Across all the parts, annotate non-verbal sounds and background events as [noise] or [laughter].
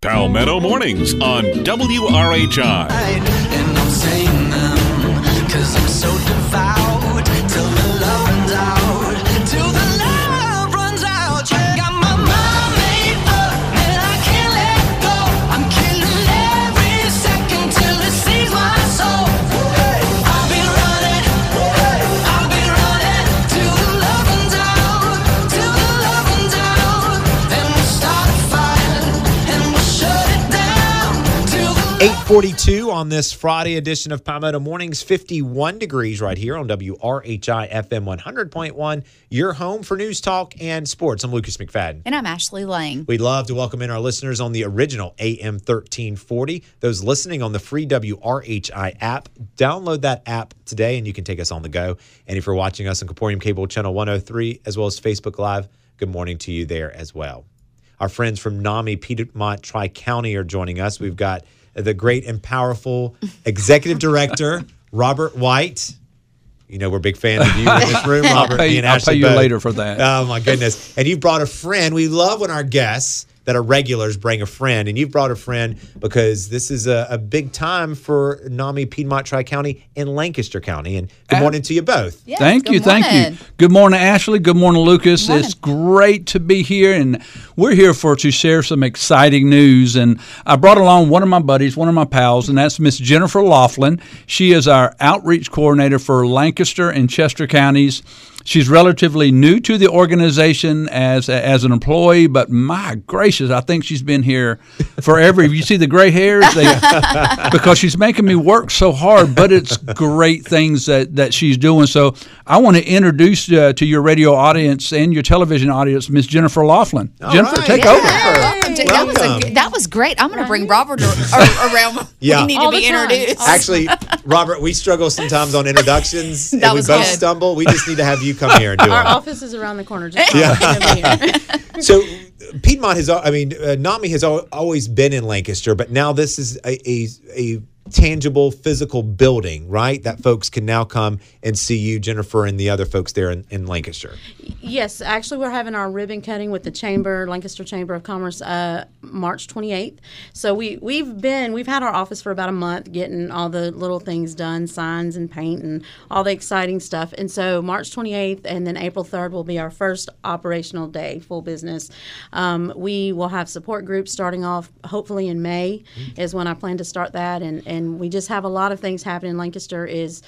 Palmetto Mornings on WRHI. 42 on this Friday edition of Palmetto Mornings, 51 degrees right here on WRHI FM 100.1, your home for news talk and sports. I'm Lucas McFadden. And I'm Ashley Lang. We'd love to welcome in our listeners on the original AM 1340. Those listening on the free WRHI app, download that app today and you can take us on the go. And if you're watching us on Comporium Cable Channel 103, as well as Facebook Live, good morning to you there as well. Our friends from NAMI Piedmont Tri County are joining us. We've got the great and powerful executive director, Robert White. You know, we're big fans of you in this room, [laughs] Robert. pay- me and I'll Ashley pay you later for that. Oh, my goodness. And you've brought a friend. We love when our guests that are regulars bring a friend. And you've brought a friend because this is a, a big time for NAMI Piedmont Tri County and Lancaster County. And good morning to you both. Yes, thank good you, thank you. Good morning, Ashley. Good morning, Lucas. morning. It's great to be here, and we're here for to share some exciting news. And I brought along one of my buddies, one of my pals, and that's Miss Jennifer Laughlin. She is our outreach coordinator for Lancaster and Chester counties. She's relatively new to the organization as as an employee, but my gracious, I think she's been here forever. you see the gray hairs, they, [laughs] because she's making me work so hard. But it's great things that that she's doing. So I want to introduce uh, to your radio audience and your television audience, Miss Jennifer Laughlin. Jennifer, right. take Yeah. over. Welcome to- that, was a, that was great. I'm going to bring Robert ar- ar- [laughs] around. Yeah. We need All to be introduced. Actually, Robert, we struggle sometimes on introductions. [laughs] that and we both good. stumble. We just need to have you come here and do Our it. office is around the corner. Just yeah. [laughs] [laughs] So Piedmont has, I mean, uh, NAMI has al- always been in Lancaster, but now this is a, a, a tangible physical building, right? That folks can now come and see you, Jennifer, and the other folks there in, in Lancaster. yes, actually, we're having our ribbon cutting with the Chamber, Lancaster Chamber of Commerce, uh, March 28th. So we we've been we've had our office for about a month, getting all the little things done, signs and paint and all the exciting stuff. And so March 28th and then April 3rd will be our first operational day, full business. Um, we will have support groups starting off hopefully in May is when I plan to start that, and and we just have a lot of things happening. Lancaster is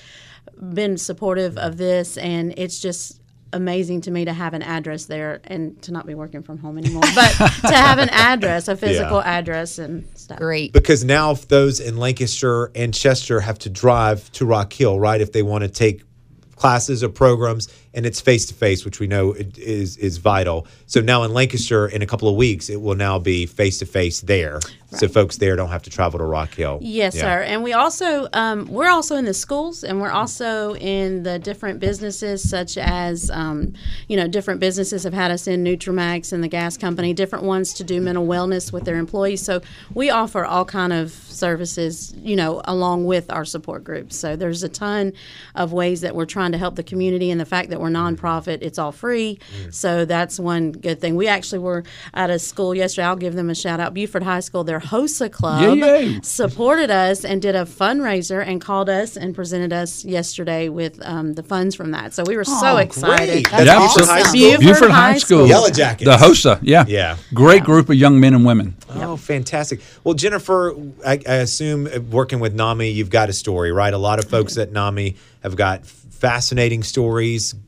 been supportive of this, and it's just amazing to me to have an address there and to not be working from home anymore, [laughs] but to have an address, a physical Yeah. address, and stuff. Great. Because now if those in Lancaster and Chester have to drive to Rock Hill, right? If they want to take classes or programs and it's face to face, which we know it is is vital. So now in Lancaster, in a couple of weeks, it will now be face to face there. So folks there don't have to travel to Rock Hill. Yes, Yeah. sir. And we also um, we're also in the schools, and we're also in the different businesses, such as um, you know different businesses have had us in Nutramax and the gas company, different ones to do mental wellness with their employees. So we offer all kind of services, you know, along with our support groups. So there's a ton of ways that we're trying to help the community, and the fact that we're nonprofit, it's all free. So that's one good thing. We actually were at a school yesterday. I'll give them a shout out. Buford High School, their HOSA club Yay. supported us and did a fundraiser and called us and presented us yesterday with um, the funds from that. So we were so excited. Great. That's Yeah, Buford so- High School. Buford Buford High High School. Yellow Jackets. The HOSA, yeah. Yeah. Great group of young men and women. Oh, fantastic. Well, Jennifer, I, I assume uh, working with NAMI, you've got a story, right? A lot of folks at NAMI have got fascinating stories, s-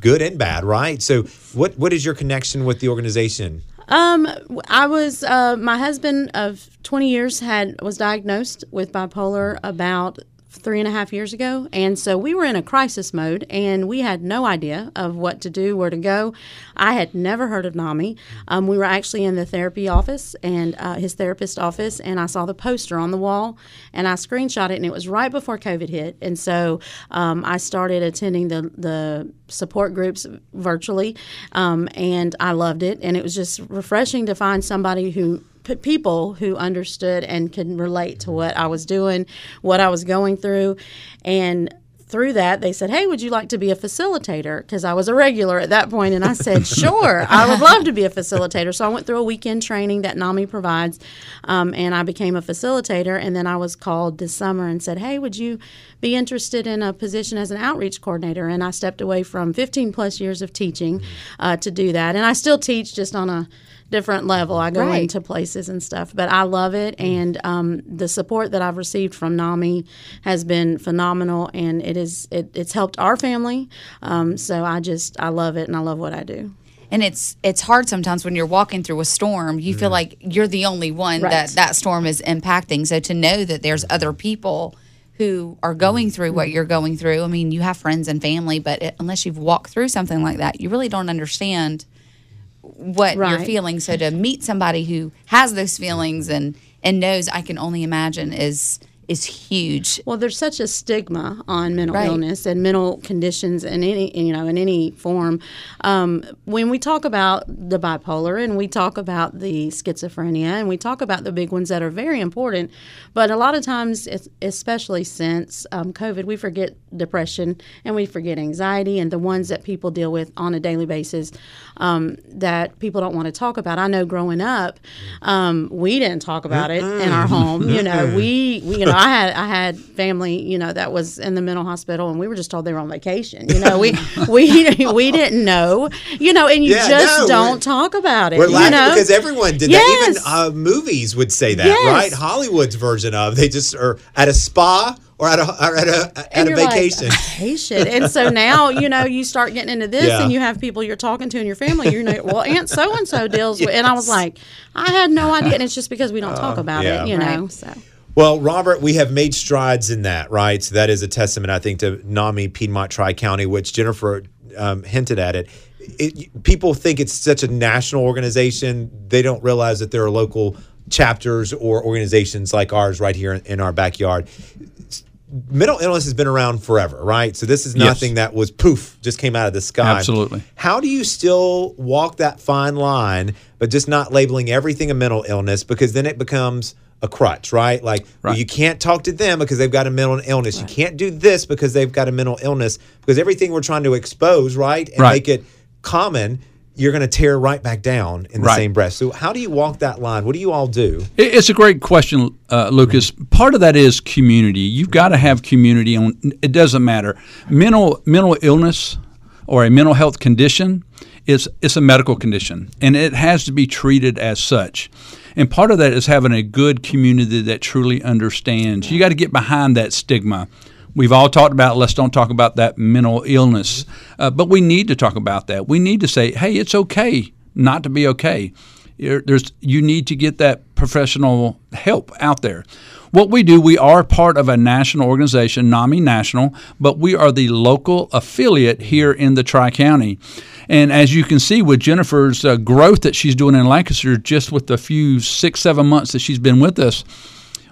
good and bad, right? So, what what is your connection with the organization? Um, I was uh, my husband of 20 years had was diagnosed with bipolar about three and a half years ago, and so we were in a crisis mode, and we had no idea of what to do, where to go. I had never heard of NAMI. Um, we were actually in the therapy office and uh, his therapist office, and I saw the poster on the wall, and I screenshot it, and it was right before COVID hit, and so um, I started attending the the support groups virtually, um, and I loved it, and it was just refreshing to find somebody who p- people who understood and could relate to what I was doing, what I was going through, and through that, they said, "Hey, would you like to be a facilitator?" Because I was a regular at that point, and I said, [laughs] "Sure, I would love to be a facilitator." So I went through a weekend training that NAMI provides, um, and I became a facilitator. And then I was called this summer and said, "Hey, would you be interested in a position as an outreach coordinator?" And I stepped away from 15 plus years of teaching uh, to do that, and I still teach just on a different level. I go Right. into places and stuff, but I love it, and um, the support that I've received from NAMI has been phenomenal, and it is it, it's helped our family. Um, so I just I love it, and I love what I do. And it's it's hard sometimes when you're walking through a storm. You feel like you're the only one Right. that that storm is impacting. So to know that there's other people who are going through what you're going through. I mean, you have friends and family, but it, unless you've walked through something like that, you really don't understand what you're feeling. So to meet somebody who has those feelings and and knows, I can only imagine is is huge. Well, there's such a stigma on mental Right. illness and mental conditions in any you know in any form. Um, when we talk about the bipolar and we talk about the schizophrenia and we talk about the big ones that are very important, but a lot of times, especially since um, COVID, we forget depression and we forget anxiety and the ones that people deal with on a daily basis um, that people don't want to talk about. I know growing up, um, we didn't talk about it in our home. You know, we, we you know I had I had family you know that was in the mental hospital and we were just told they were on vacation. You know, we [laughs] we we didn't know. You know, and you Yeah, just no, don't talk about it. We're you laughing know? because everyone did that. Even uh, movies would say that, Yes. right? Hollywood's version of they just are at a spa or at a or at a at and a you're like, vacation. vacation. And so now, you know, you start getting into this Yeah. and you have people you're talking to in your family. You know, well, Aunt so and so deals with, and I was like, I had no idea. And it's just because we don't talk about Uh, yeah. it, you know. So Well, Robert, we have made strides in that, right? So that is a testament, I think, to NAMI Piedmont Tri County, which Jennifer um, hinted at it. it. People think it's such a national organization; they don't realize that there are local chapters or organizations like ours right here in, in our backyard. Mental illness has been around forever, right? So this is Yes. nothing that was poof just came out of the sky. Absolutely. How do you still walk that fine line, but just not labeling everything a mental illness because then it becomes a crutch, right? Like well, you can't talk to them because they've got a mental illness. You can't do this because they've got a mental illness because everything we're trying to expose, right, and Right. make it common, you're going to tear right back down in the Right. same breath. So how do you walk that line? What do you all do? It's a great question, uh, Lucas. Part of that is community. You've got to have community. On it doesn't matter mental mental illness or a mental health condition. It's it's a medical condition, and it has to be treated as such. And part of that is having a good community that truly understands. You got to get behind that stigma. We've all talked about let's don't talk about that mental illness, uh, but we need to talk about that. We need to say, hey, it's okay not to be okay. There's you need to get that professional help out there. What we do, we are part of a national organization, NAMI National, but we are the local affiliate here in the Tri County. And as you can see with Jennifer's uh, growth that she's doing in Lancaster, just with the few six, seven months that she's been with us,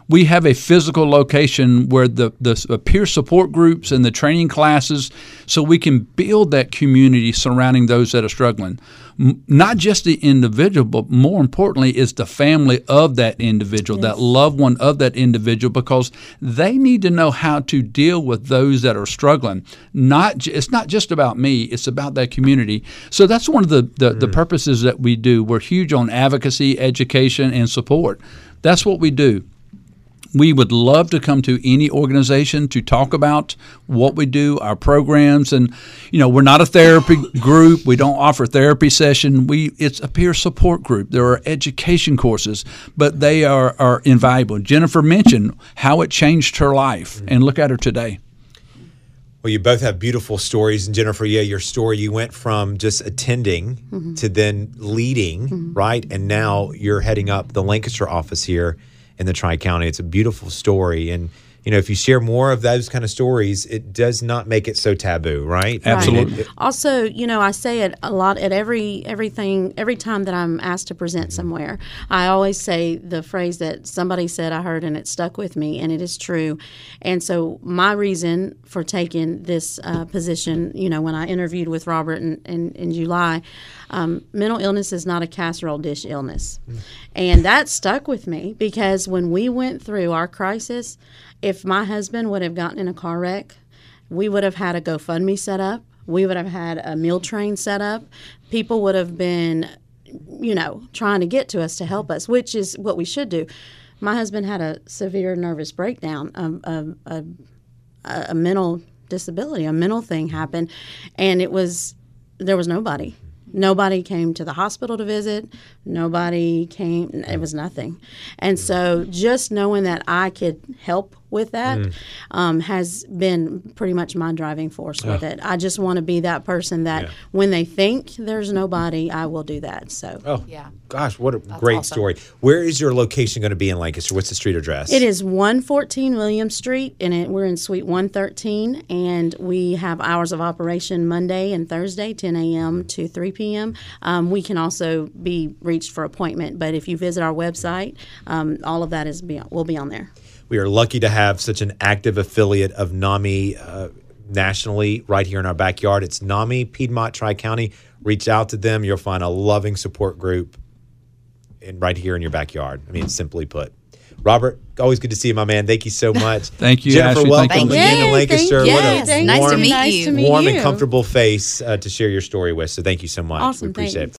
we have a physical location where the, the uh, peer support groups and the training classes so we can build that community surrounding those that are struggling. M- not just the individual but more importantly is the family of that individual that loved one of that individual because they need to know how to deal with those that are struggling. Not j- it's not just about me it's about that community. So that's one of the, the, the purposes that we do. We're huge on advocacy education and support. That's what we do we would love to come to any organization to talk about what we do, our programs, and you know we're not a therapy group. We don't offer therapy session. We it's a peer support group. There are education courses, but they are are invaluable. Jennifer mentioned how it changed her life, mm-hmm. and look at her today. Well, you both have beautiful stories. And Jennifer, yeah, your story, you went from just attending mm-hmm. to then leading, mm-hmm. right? And now you're heading up the Lancaster office here in the Tri County. It's a beautiful story. And, you know, if you share more of those kind of stories, it does not make it so taboo, right? Absolutely. I mean, it- Also, you know, I say it a lot at every everything every time that I'm asked to present somewhere. I always say the phrase that somebody said I heard and it stuck with me, and it is true. And so, my reason for taking this uh, position, you know, when I interviewed with Robert in, in, in July, um, mental illness is not a casserole dish illness, and that stuck with me because when we went through our crisis, if my husband would have gotten in a car wreck we would have had a GoFundMe set up. We would have had a meal train set up. People would have been, you know, trying to get to us to help us, which is what we should do. My husband had a severe nervous breakdown, um, a, a, a, a mental disability, a mental thing happened, and it was there was nobody. Nobody came to the hospital to visit. Nobody came. It was nothing. And so just knowing that I could help with that um, has been pretty much my driving force with it. I just want to be that person that Yeah. when they think there's nobody, I will do that. So Oh, Yeah. Gosh, what a great awesome. story. Where is your location going to be in Lancaster? What's the street address? It is 114 William Street, and it, we're in Suite 113, and we have hours of operation Monday and Thursday, 10 a.m. to 3 p.m. Um, we can also be reached for appointment, but if you visit our website, um, all of that is be, will be on there. We are lucky to have such an active affiliate of NAMI uh, nationally right here in our backyard. It's NAMI Piedmont Tri County. Reach out to them. You'll find a loving support group in, right here in your backyard. I mean, simply put. Robert, always good to see you, my man. Thank you so [laughs] much. Thank you, Jennifer. Ashley. Welcome Thank you. again to Yay, Lancaster. thank you. What a Yes, nice to meet you. warm and comfortable face uh, to share your story with. So thank you so much. Awesome, We appreciate thanks. it.